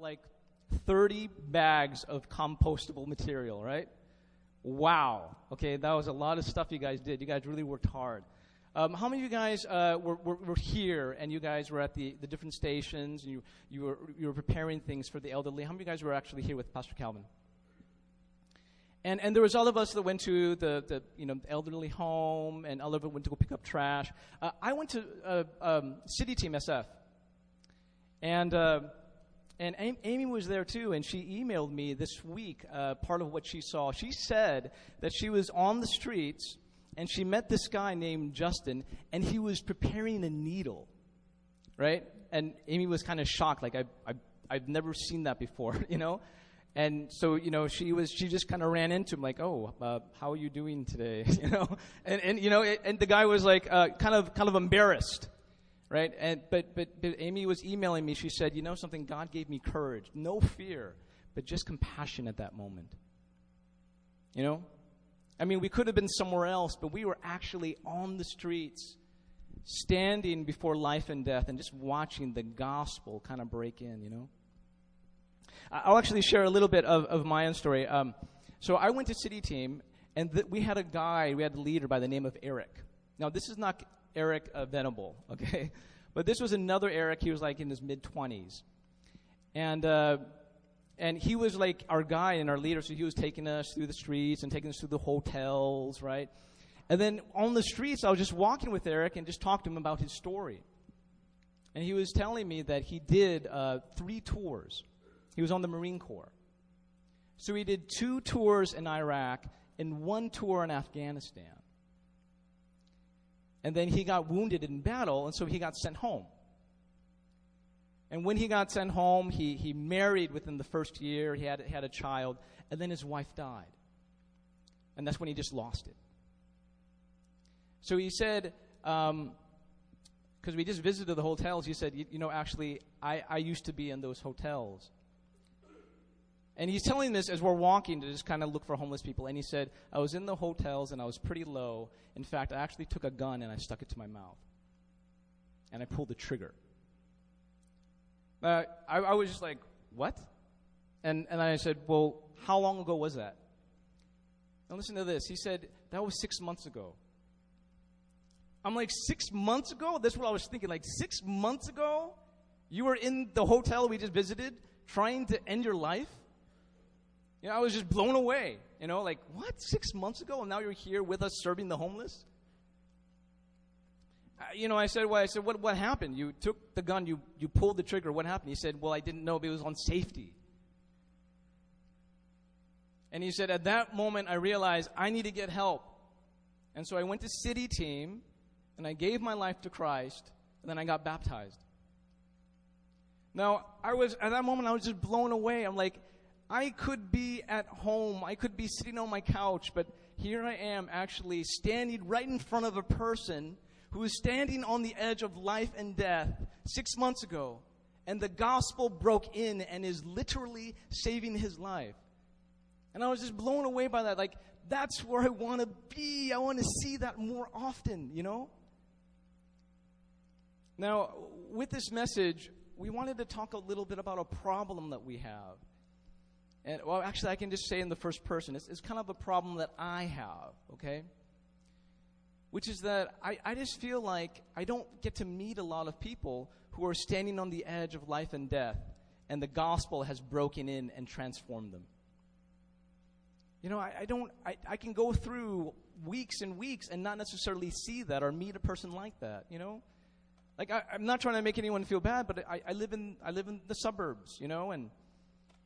like 30 bags of compostable material, right? Wow. Okay, that was a lot of stuff you guys did. You guys really worked hard. Um, how many of you guys uh, were, were, were, here and you guys were at the, the different stations and you, you, were, you were preparing things for the elderly? How many of you guys were actually here with Pastor Calvin? And, and there was all of us that went to the, the you know, elderly home and all of it went to go pick up trash. Uh, I went to uh, um, City Team SF. And, uh, and Amy was there too, and she emailed me this week uh, part of what she saw. She said that she was on the streets and she met this guy named Justin, and he was preparing a needle, right? And Amy was kind of shocked, like I, I, I've never seen that before, you know. And so, you know, she was, she just kind of ran into him like, oh, uh, how are you doing today? you know, and, and, you know, it, and the guy was like, uh, kind of, kind of embarrassed, right? And, but, but, but Amy was emailing me. She said, you know something? God gave me courage, no fear, but just compassion at that moment. You know? I mean, we could have been somewhere else, but we were actually on the streets, standing before life and death and just watching the gospel kind of break in, you know? I'll actually share a little bit of, of my own story. Um, so I went to City Team, and th- we had a guy, we had a leader by the name of Eric. Now, this is not Eric Venable, okay? But this was another Eric. He was like in his mid 20s. And, uh, and he was like our guy and our leader, so he was taking us through the streets and taking us through the hotels, right? And then on the streets, I was just walking with Eric and just talked to him about his story. And he was telling me that he did uh, three tours he was on the Marine Corps. So he did two tours in Iraq and one tour in Afghanistan. And then he got wounded in battle, and so he got sent home. And when he got sent home, he, he married within the first year. He had, had a child, and then his wife died. And that's when he just lost it. So he said, because um, we just visited the hotels, he said, you, you know, actually, I, I used to be in those hotels. And he's telling this as we're walking to just kind of look for homeless people. And he said, I was in the hotels and I was pretty low. In fact, I actually took a gun and I stuck it to my mouth. And I pulled the trigger. Uh, I, I was just like, what? And, and I said, well, how long ago was that? And listen to this. He said, that was six months ago. I'm like, six months ago? That's what I was thinking. Like, six months ago? You were in the hotel we just visited trying to end your life? You know, I was just blown away. You know, like, what? Six months ago? And now you're here with us serving the homeless? You know, I said, well, I said, what, what happened? You took the gun, you, you pulled the trigger. What happened? He said, well, I didn't know, but it was on safety. And he said, at that moment, I realized I need to get help. And so I went to City Team, and I gave my life to Christ, and then I got baptized. Now, I was, at that moment, I was just blown away. I'm like, I could be at home, I could be sitting on my couch, but here I am actually standing right in front of a person who is standing on the edge of life and death six months ago. And the gospel broke in and is literally saving his life. And I was just blown away by that. Like, that's where I want to be. I want to see that more often, you know? Now, with this message, we wanted to talk a little bit about a problem that we have. And, well, actually, I can just say in the first person. It's, it's kind of a problem that I have, okay? Which is that I, I just feel like I don't get to meet a lot of people who are standing on the edge of life and death, and the gospel has broken in and transformed them. You know, I, I don't, I, I can go through weeks and weeks and not necessarily see that or meet a person like that, you know? Like, I, am not trying to make anyone feel bad, but I, I, live in, I live in the suburbs, you know, and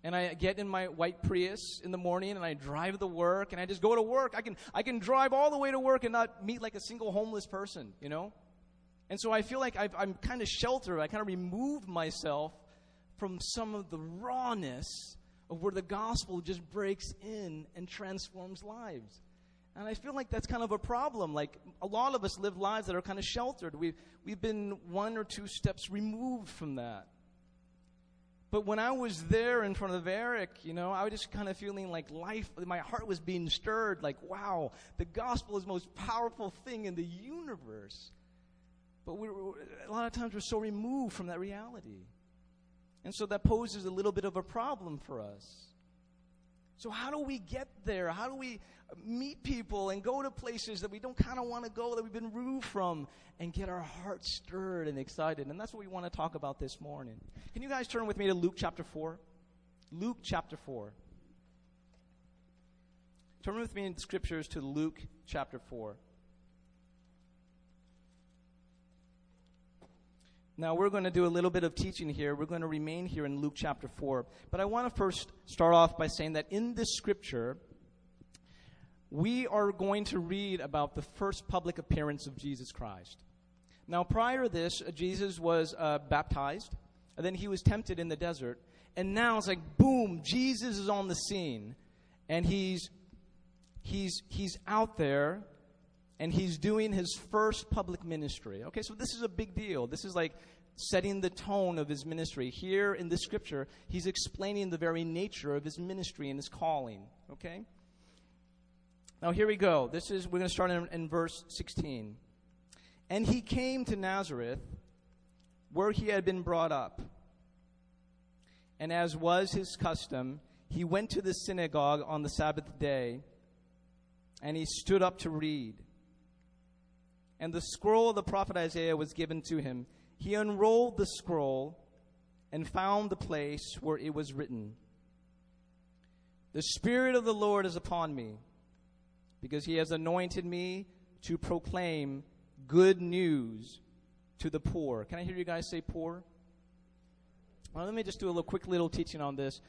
and I get in my white Prius in the morning and I drive to work and I just go to work. I can, I can drive all the way to work and not meet like a single homeless person, you know? And so I feel like i am kind of sheltered. I kind of removed myself from some of the rawness of where the gospel just breaks in and transforms lives. And I feel like that's kind of a problem. Like a lot of us live lives that are kind of sheltered. We've, we've been one or two steps removed from that. But when I was there in front of Eric, you know, I was just kind of feeling like life, my heart was being stirred, like, wow, the gospel is the most powerful thing in the universe. But we're, a lot of times we're so removed from that reality. And so that poses a little bit of a problem for us. So, how do we get there? How do we uh, meet people and go to places that we don't kind of want to go, that we've been removed from, and get our hearts stirred and excited? And that's what we want to talk about this morning. Can you guys turn with me to Luke chapter 4? Luke chapter 4. Turn with me in scriptures to Luke chapter 4. Now, we're going to do a little bit of teaching here. We're going to remain here in Luke chapter 4. But I want to first start off by saying that in this scripture, we are going to read about the first public appearance of Jesus Christ. Now, prior to this, Jesus was uh, baptized, and then he was tempted in the desert. And now it's like, boom, Jesus is on the scene. And he's, he's, he's out there and he's doing his first public ministry. Okay, so this is a big deal. This is like setting the tone of his ministry. Here in the scripture, he's explaining the very nature of his ministry and his calling. Okay? Now here we go. This is we're going to start in, in verse 16. And he came to Nazareth, where he had been brought up. And as was his custom, he went to the synagogue on the Sabbath day, and he stood up to read. And the scroll of the prophet Isaiah was given to him. He unrolled the scroll and found the place where it was written The Spirit of the Lord is upon me, because he has anointed me to proclaim good news to the poor. Can I hear you guys say poor? Well, let me just do a little quick little teaching on this.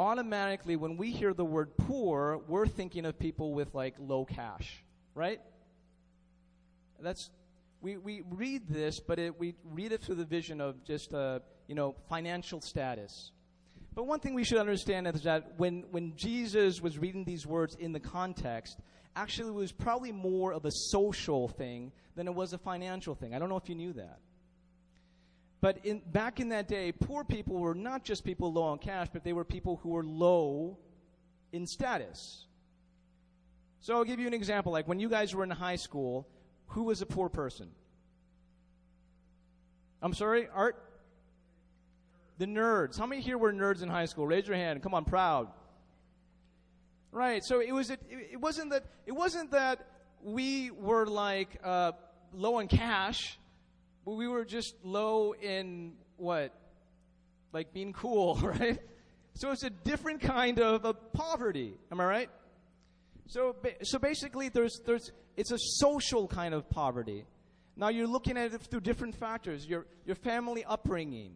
Automatically, when we hear the word poor, we're thinking of people with like low cash, right? That's we, we read this, but it, we read it through the vision of just uh, you know financial status. But one thing we should understand is that when, when Jesus was reading these words in the context, actually it was probably more of a social thing than it was a financial thing. I don't know if you knew that. But in, back in that day, poor people were not just people low on cash, but they were people who were low in status. So I'll give you an example. Like when you guys were in high school, who was a poor person? I'm sorry, Art? The nerds. How many here were nerds in high school? Raise your hand. Come on, proud. Right. So it was. It, it wasn't that. It wasn't that we were like uh, low in cash, but we were just low in what, like being cool, right? So it's a different kind of, a poverty. Am I right? So, so basically, there's, there's, it's a social kind of poverty. Now you're looking at it through different factors your, your family upbringing,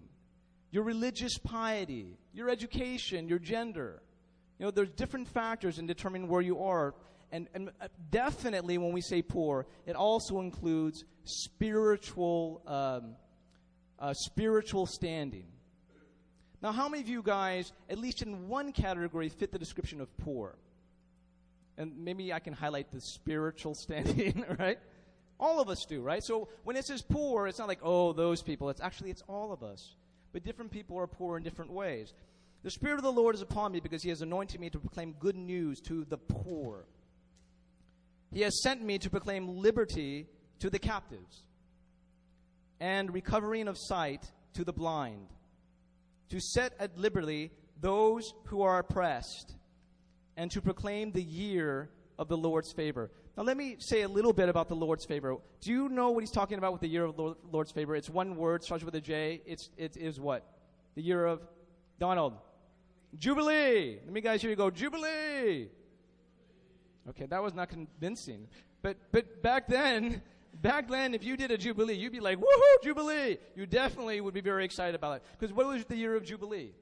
your religious piety, your education, your gender. You know, there's different factors in determining where you are. And, and uh, definitely, when we say poor, it also includes spiritual, um, uh, spiritual standing. Now, how many of you guys, at least in one category, fit the description of poor? And maybe I can highlight the spiritual standing, right? All of us do, right? So when it says poor, it's not like, oh, those people. It's actually, it's all of us. But different people are poor in different ways. The Spirit of the Lord is upon me because He has anointed me to proclaim good news to the poor. He has sent me to proclaim liberty to the captives and recovering of sight to the blind, to set at liberty those who are oppressed and to proclaim the year of the Lord's favor. Now, let me say a little bit about the Lord's favor. Do you know what he's talking about with the year of the Lord's favor? It's one word, starts with a J. It's, it is what? The year of Donald. Jubilee. Let me guys hear you go, Jubilee. Okay, that was not convincing. But, but back then, back then, if you did a Jubilee, you'd be like, woohoo, Jubilee. You definitely would be very excited about it. Because what was the year of Jubilee?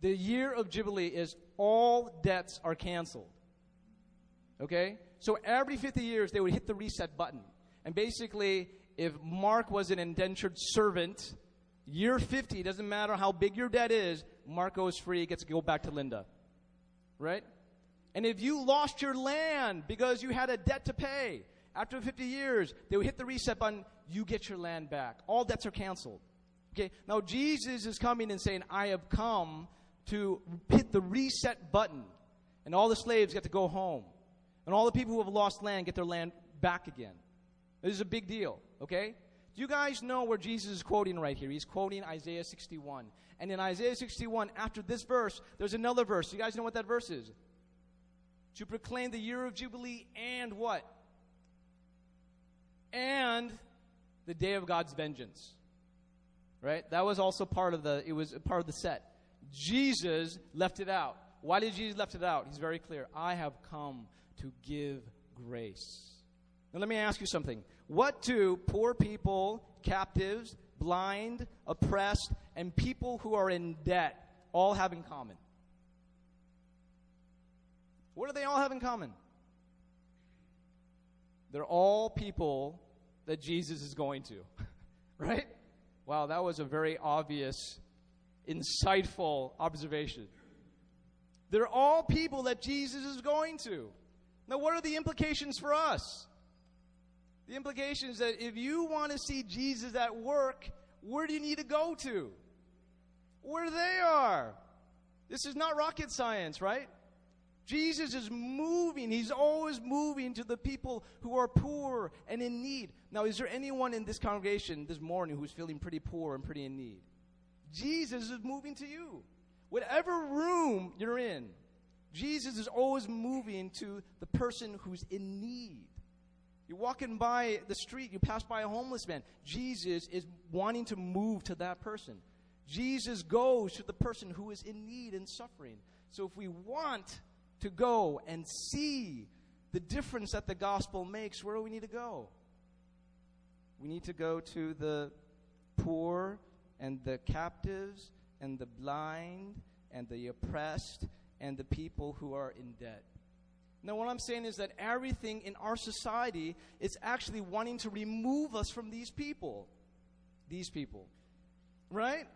The year of Jubilee is all debts are canceled. Okay? So every 50 years, they would hit the reset button. And basically, if Mark was an indentured servant, year 50, doesn't matter how big your debt is, Mark goes free, gets to go back to Linda. Right? And if you lost your land because you had a debt to pay, after 50 years, they would hit the reset button, you get your land back. All debts are canceled. Okay? Now, Jesus is coming and saying, I have come to hit the reset button, and all the slaves get to go home. And all the people who have lost land get their land back again. This is a big deal, okay? Do you guys know where Jesus is quoting right here? He's quoting Isaiah 61. And in Isaiah 61, after this verse, there's another verse. You guys know what that verse is? To proclaim the year of Jubilee and what? And the day of God's vengeance. Right? That was also part of the it was part of the set. Jesus left it out. Why did Jesus left it out? He's very clear. I have come to give grace. Now let me ask you something. What do poor people, captives, blind, oppressed, and people who are in debt all have in common? What do they all have in common? They're all people that Jesus is going to. right? Wow, that was a very obvious, insightful observation. They're all people that Jesus is going to. Now, what are the implications for us? The implication is that if you want to see Jesus at work, where do you need to go to? Where they are. This is not rocket science, right? Jesus is moving. He's always moving to the people who are poor and in need. Now, is there anyone in this congregation this morning who's feeling pretty poor and pretty in need? Jesus is moving to you. Whatever room you're in, Jesus is always moving to the person who's in need. You're walking by the street, you pass by a homeless man. Jesus is wanting to move to that person. Jesus goes to the person who is in need and suffering. So if we want to go and see the difference that the gospel makes, where do we need to go? We need to go to the poor and the captives and the blind and the oppressed and the people who are in debt. Now, what I'm saying is that everything in our society is actually wanting to remove us from these people. These people. Right?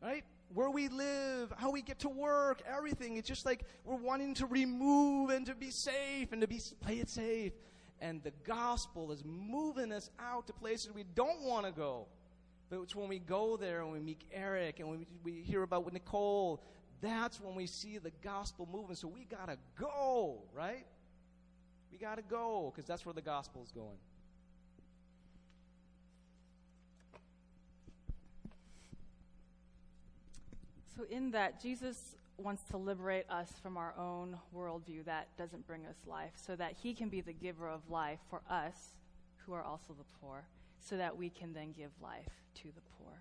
Right? Where we live, how we get to work, everything. It's just like we're wanting to remove and to be safe and to be play it safe. And the gospel is moving us out to places we don't want to go. But it's when we go there and we meet Eric and we, we hear about Nikole that's when we see the gospel moving. So we got to go, right? We got to go because that's where the gospel is going. So, in that, Jesus wants to liberate us from our own worldview that doesn't bring us life, so that He can be the giver of life for us, who are also the poor, so that we can then give life to the poor.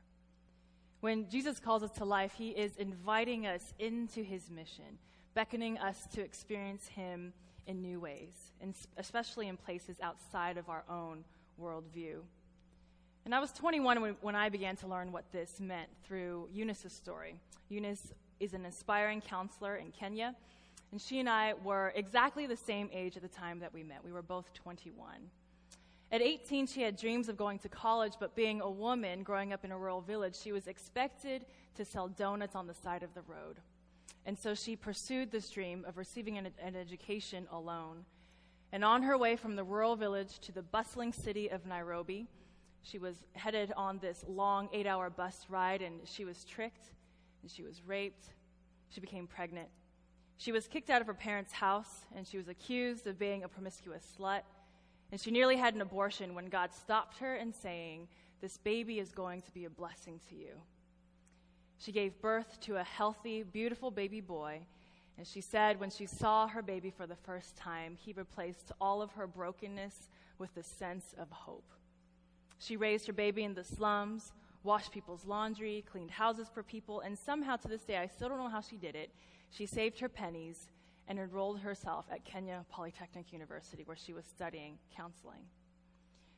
When Jesus calls us to life, he is inviting us into his mission, beckoning us to experience him in new ways, and especially in places outside of our own worldview. And I was 21 when, when I began to learn what this meant through Eunice's story. Eunice is an inspiring counselor in Kenya, and she and I were exactly the same age at the time that we met. We were both 21. At 18, she had dreams of going to college, but being a woman growing up in a rural village, she was expected to sell donuts on the side of the road. And so she pursued this dream of receiving an, an education alone. And on her way from the rural village to the bustling city of Nairobi, she was headed on this long eight hour bus ride, and she was tricked, and she was raped. She became pregnant. She was kicked out of her parents' house, and she was accused of being a promiscuous slut. And she nearly had an abortion when God stopped her and saying, This baby is going to be a blessing to you. She gave birth to a healthy, beautiful baby boy. And she said when she saw her baby for the first time, he replaced all of her brokenness with a sense of hope. She raised her baby in the slums, washed people's laundry, cleaned houses for people, and somehow to this day, I still don't know how she did it. She saved her pennies and enrolled herself at Kenya Polytechnic University, where she was studying counseling.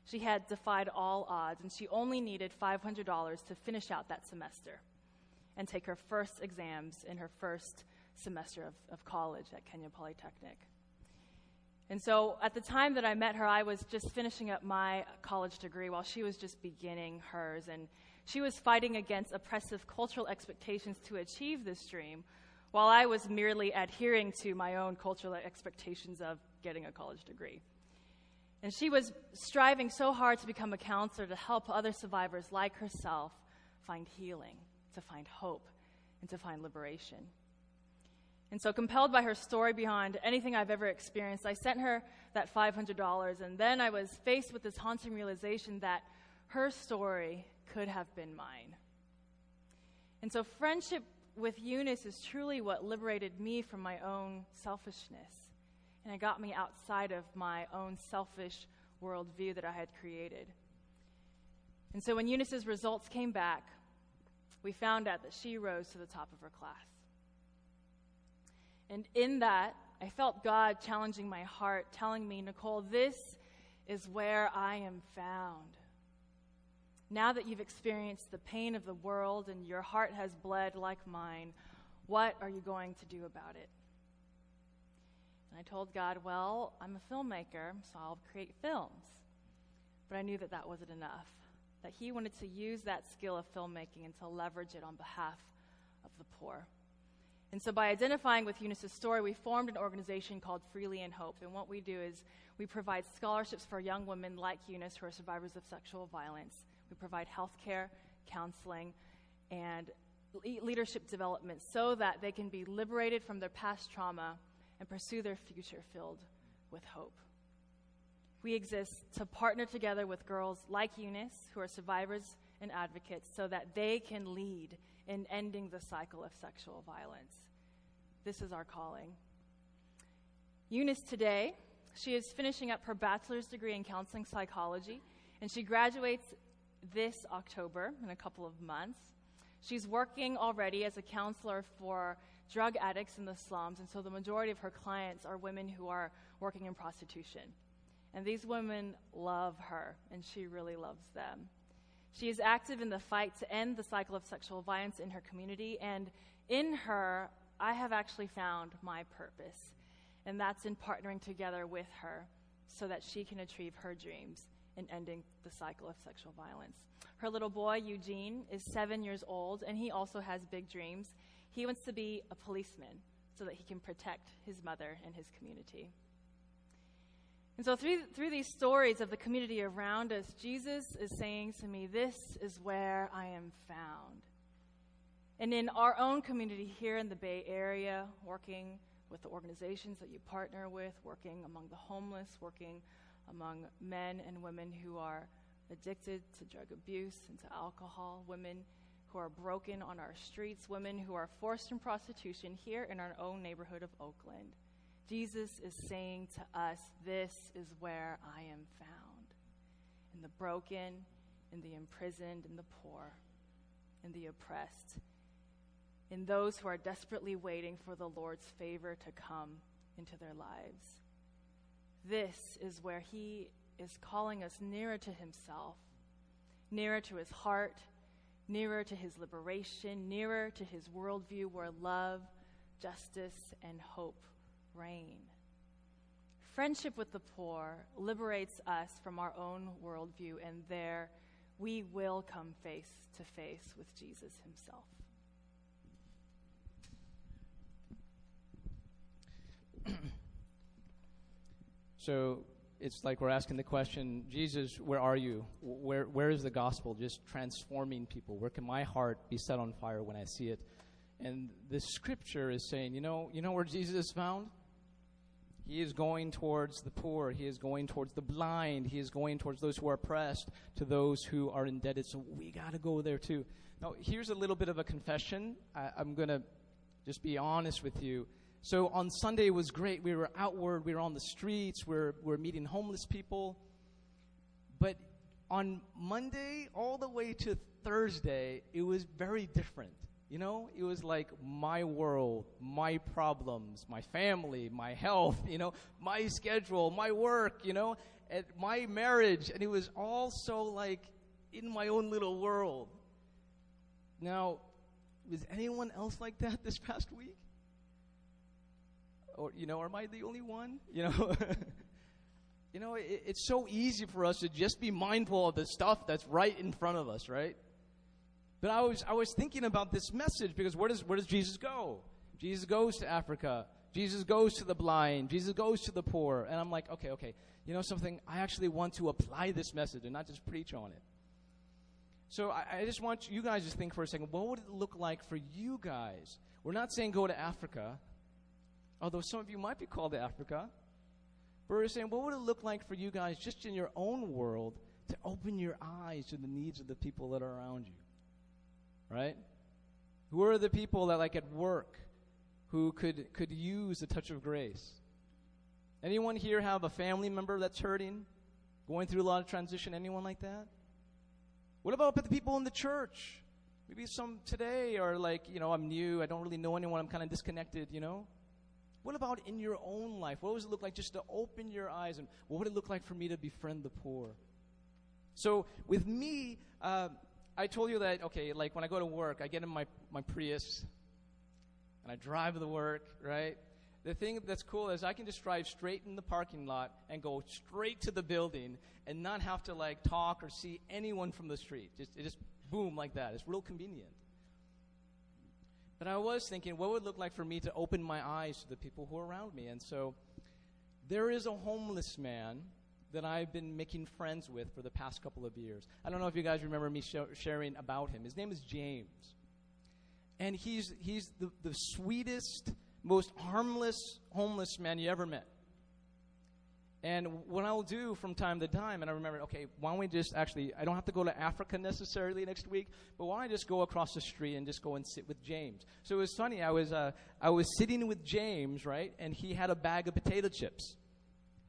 She had defied all odds, and she only needed $500 to finish out that semester and take her first exams in her first semester of, of college at Kenya Polytechnic. And so at the time that I met her, I was just finishing up my college degree while she was just beginning hers. And she was fighting against oppressive cultural expectations to achieve this dream while I was merely adhering to my own cultural expectations of getting a college degree. And she was striving so hard to become a counselor to help other survivors like herself find healing, to find hope, and to find liberation. And so, compelled by her story beyond anything I've ever experienced, I sent her that $500. And then I was faced with this haunting realization that her story could have been mine. And so, friendship with Eunice is truly what liberated me from my own selfishness. And it got me outside of my own selfish worldview that I had created. And so, when Eunice's results came back, we found out that she rose to the top of her class. And in that, I felt God challenging my heart, telling me, Nikole, this is where I am found. Now that you've experienced the pain of the world and your heart has bled like mine, what are you going to do about it? And I told God, well, I'm a filmmaker, so I'll create films. But I knew that that wasn't enough, that He wanted to use that skill of filmmaking and to leverage it on behalf of the poor. And so, by identifying with Eunice's story, we formed an organization called Freely in Hope. And what we do is we provide scholarships for young women like Eunice who are survivors of sexual violence. We provide health care, counseling, and leadership development so that they can be liberated from their past trauma and pursue their future filled with hope. We exist to partner together with girls like Eunice, who are survivors and advocates, so that they can lead in ending the cycle of sexual violence. This is our calling. Eunice today, she is finishing up her bachelor's degree in counseling psychology, and she graduates this October in a couple of months. She's working already as a counselor for drug addicts in the slums, and so the majority of her clients are women who are working in prostitution. And these women love her, and she really loves them. She is active in the fight to end the cycle of sexual violence in her community, and in her, I have actually found my purpose, and that's in partnering together with her so that she can achieve her dreams in ending the cycle of sexual violence. Her little boy, Eugene, is seven years old, and he also has big dreams. He wants to be a policeman so that he can protect his mother and his community. And so, through, through these stories of the community around us, Jesus is saying to me, This is where I am found. And in our own community here in the Bay Area, working with the organizations that you partner with, working among the homeless, working among men and women who are addicted to drug abuse and to alcohol, women who are broken on our streets, women who are forced in prostitution here in our own neighborhood of Oakland. Jesus is saying to us, This is where I am found. In the broken, in the imprisoned, in the poor, in the oppressed, in those who are desperately waiting for the Lord's favor to come into their lives. This is where He is calling us nearer to Himself, nearer to His heart, nearer to His liberation, nearer to His worldview where love, justice, and hope reign. Friendship with the poor liberates us from our own worldview, and there we will come face to face with Jesus Himself. So it's like we're asking the question, Jesus, where are you? Where, where is the gospel just transforming people? Where can my heart be set on fire when I see it? And the scripture is saying, you know, you know where Jesus is found? He is going towards the poor. He is going towards the blind. He is going towards those who are oppressed, to those who are indebted. So we got to go there too. Now, here's a little bit of a confession. I, I'm going to just be honest with you. So on Sunday was great. We were outward, we were on the streets, we we're, we we're meeting homeless people. But on Monday, all the way to Thursday, it was very different. You know, it was like my world, my problems, my family, my health, you know, my schedule, my work, you know, and my marriage. And it was all so like in my own little world. Now, was anyone else like that this past week? Or you know, am I the only one? You know, you know, it, it's so easy for us to just be mindful of the stuff that's right in front of us, right? But I was I was thinking about this message because where does where does Jesus go? Jesus goes to Africa. Jesus goes to the blind. Jesus goes to the poor. And I'm like, okay, okay. You know something? I actually want to apply this message and not just preach on it. So I, I just want you guys to think for a second. What would it look like for you guys? We're not saying go to Africa although some of you might be called to Africa. But we're saying, what would it look like for you guys just in your own world to open your eyes to the needs of the people that are around you. Right? Who are the people that, like at work, who could, could use a touch of grace? Anyone here have a family member that's hurting, going through a lot of transition? Anyone like that? What about the people in the church? Maybe some today are like, you know, I'm new, I don't really know anyone, I'm kind of disconnected, you know? What about in your own life? What does it look like just to open your eyes? And what would it look like for me to befriend the poor? So with me, uh, I told you that, okay, like when I go to work, I get in my, my Prius and I drive to work, right? The thing that's cool is I can just drive straight in the parking lot and go straight to the building and not have to like talk or see anyone from the street. Just, it just boom like that. It's real convenient. But I was thinking, what would it look like for me to open my eyes to the people who are around me? And so there is a homeless man that I've been making friends with for the past couple of years. I don't know if you guys remember me sh- sharing about him. His name is James. And he's, he's the, the sweetest, most harmless homeless man you ever met. And what I'll do from time to time, and I remember, okay, why don't we just actually, I don't have to go to Africa necessarily next week, but why don't I just go across the street and just go and sit with James? So it was funny. I was, uh, I was sitting with James, right, and he had a bag of potato chips.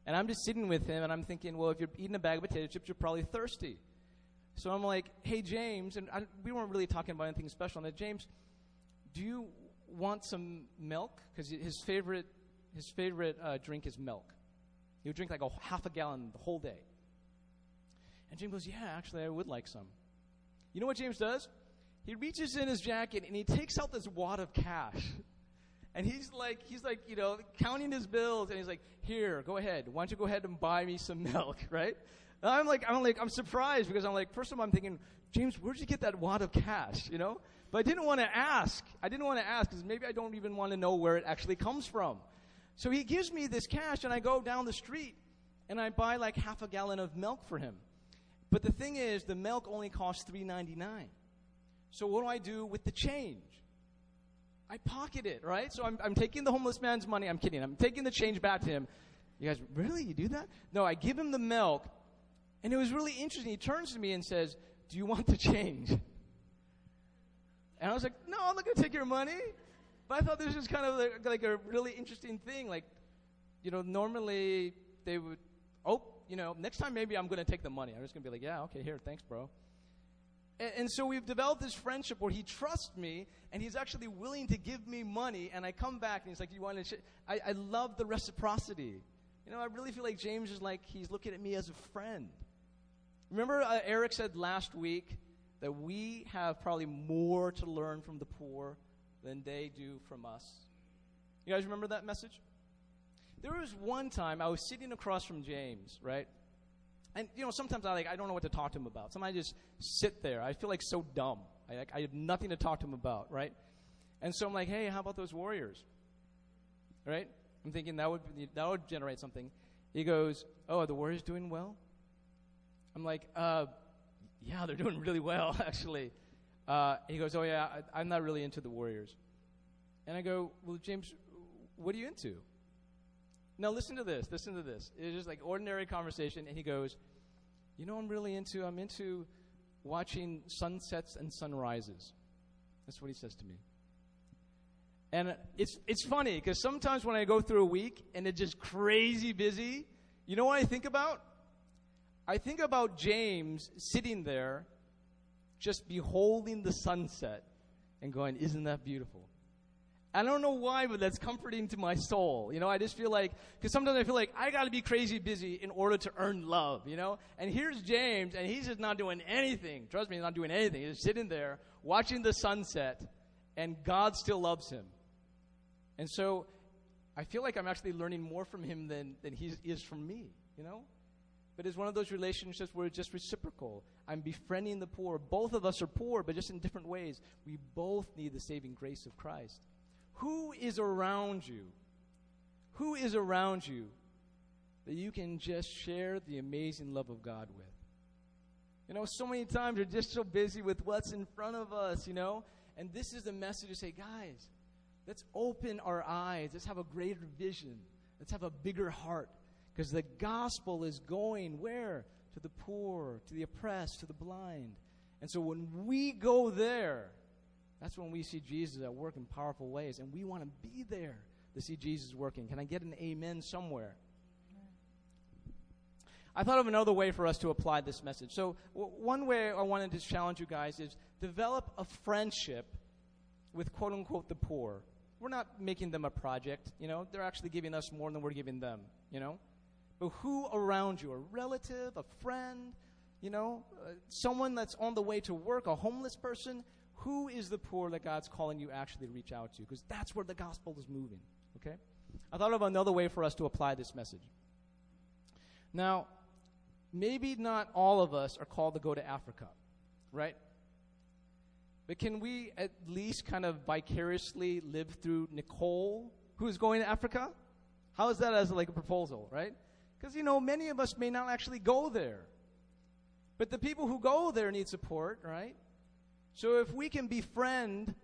And I'm just sitting with him, and I'm thinking, well, if you're eating a bag of potato chips, you're probably thirsty. So I'm like, hey, James, and I, we weren't really talking about anything special. And I, James, do you want some milk? Because his favorite, his favorite uh, drink is milk. He would drink like a half a gallon the whole day. And James goes, Yeah, actually, I would like some. You know what James does? He reaches in his jacket and he takes out this wad of cash. And he's like, he's like, you know, counting his bills, and he's like, "Here, go ahead. Why don't you go ahead and buy me some milk, right?" And I'm like, I'm like, I'm surprised because I'm like, first of all, I'm thinking, James, where'd you get that wad of cash, you know? But I didn't want to ask. I didn't want to ask because maybe I don't even want to know where it actually comes from. So he gives me this cash, and I go down the street and I buy like half a gallon of milk for him. But the thing is, the milk only costs three ninety nine. So what do I do with the change? I pocket it, right? So I'm, I'm taking the homeless man's money. I'm kidding. I'm taking the change back to him. You guys, really? You do that? No, I give him the milk, and it was really interesting. He turns to me and says, Do you want the change? And I was like, No, I'm not going to take your money. But I thought this was kind of like, like a really interesting thing. Like, you know, normally they would, oh, you know, next time maybe I'm going to take the money. I'm just going to be like, yeah, okay, here, thanks, bro. And, and, so we've developed this friendship where he trusts me and he's actually willing to give me money. And I come back and he's like, you want to? Sh-? I, I love the reciprocity. You know, I really feel like James is like, he's looking at me as a friend. Remember, uh, Eric said last week that we have probably more to learn from the poor than they do from us. You guys remember that message? There was one time I was sitting across from James, right? And you know, sometimes I like I don't know what to talk to him about. Sometimes I just sit there. I feel like so dumb. I like, I have nothing to talk to him about, right? And so I'm like, hey, how about those Warriors? Right? I'm thinking that would that would generate something. He goes, oh, are the Warriors doing well? I'm like, uh, yeah, they're doing really well actually. Uh, he goes, Oh, yeah, I, I'm not really into the Warriors. And I go, Well, James, what are you into? Now, listen to this. Listen to this. It's just like ordinary conversation. And he goes, You know, I'm really into, I'm into watching sunsets and sunrises. That's what he says to me. And it's, it's funny because sometimes when I go through a week and it's just crazy busy, you know what I think about? I think about James sitting there just beholding the sunset and going, Isn't that beautiful? I don't know why, but that's comforting to my soul. You know, I just feel like, because sometimes I feel like I got to be crazy busy in order to earn love, you know? And here's James, and he's just not doing anything. Trust me, he's not doing anything. He's just sitting there watching the sunset, and God still loves him. And so I feel like I'm actually learning more from him than, than he is from me, you know? but it's one of those relationships where it's just reciprocal. I'm befriending the poor. Both of us are poor, but just in different ways. We both need the saving grace of Christ. Who is around you? Who is around you that you can just share the amazing love of God with? You know, so many times we're just so busy with what's in front of us, you know? And this is the message to say, guys, let's open our eyes. Let's have a greater vision. Let's have a bigger heart. Because the gospel is going where? To the poor, to the oppressed, to the blind. And so when we go there, that's when we see Jesus at work in powerful ways. And we want to be there to see Jesus working. Can I get an amen somewhere? I thought of another way for us to apply this message. So, w- one way I wanted to challenge you guys is develop a friendship with quote unquote the poor. We're not making them a project, you know, they're actually giving us more than we're giving them, you know. But who around you, a relative, a friend, you know, uh, someone that's on the way to work, a homeless person, who is the poor that God's calling you actually to reach out to? Because that's where the gospel is moving, okay? I thought of another way for us to apply this message. Now, maybe not all of us are called to go to Africa, right? But can we at least kind of vicariously live through Nikole, who's going to Africa? How is that as like a proposal, right? Because, you know, many of us may not actually go there. But the people who go there need support, right? So if we can befriend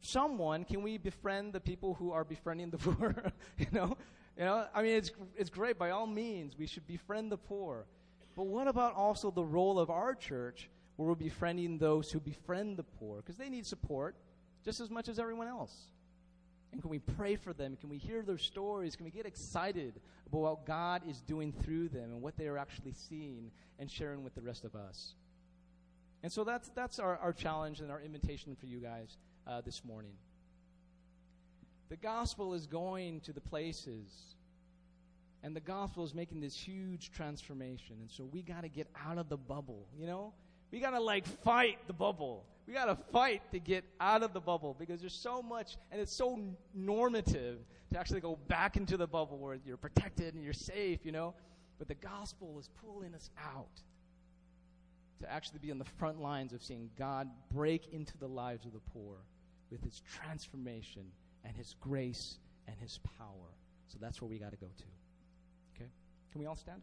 someone, can we befriend the people who are befriending the poor? you know? You know, I mean, it's, it's great. By all means, we should befriend the poor. But what about also the role of our church where we're befriending those who befriend the poor? Because they need support just as much as everyone else. And can we pray for them? Can we hear their stories? Can we get excited about what God is doing through them and what they are actually seeing and sharing with the rest of us? And so that's, that's our, our challenge and our invitation for you guys uh, this morning. The gospel is going to the places, and the gospel is making this huge transformation. And so we got to get out of the bubble, you know? We got to like fight the bubble. We got to fight to get out of the bubble because there's so much, and it's so normative to actually go back into the bubble where you're protected and you're safe, you know? But the gospel is pulling us out to actually be on the front lines of seeing God break into the lives of the poor with his transformation and his grace and his power. So that's where we got to go to. Okay? Can we all stand?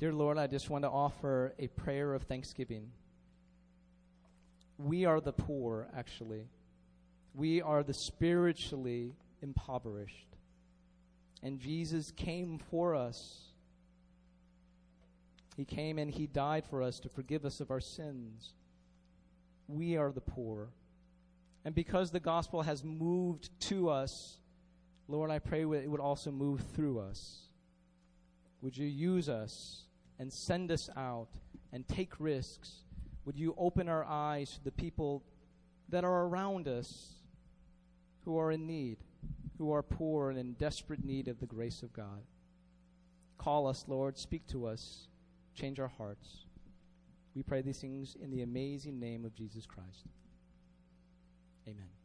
Dear Lord, I just want to offer a prayer of thanksgiving. We are the poor, actually. We are the spiritually impoverished. And Jesus came for us. He came and He died for us to forgive us of our sins. We are the poor. And because the gospel has moved to us, Lord, I pray it would also move through us. Would you use us and send us out and take risks? Would you open our eyes to the people that are around us who are in need, who are poor and in desperate need of the grace of God? Call us, Lord. Speak to us. Change our hearts. We pray these things in the amazing name of Jesus Christ. Amen.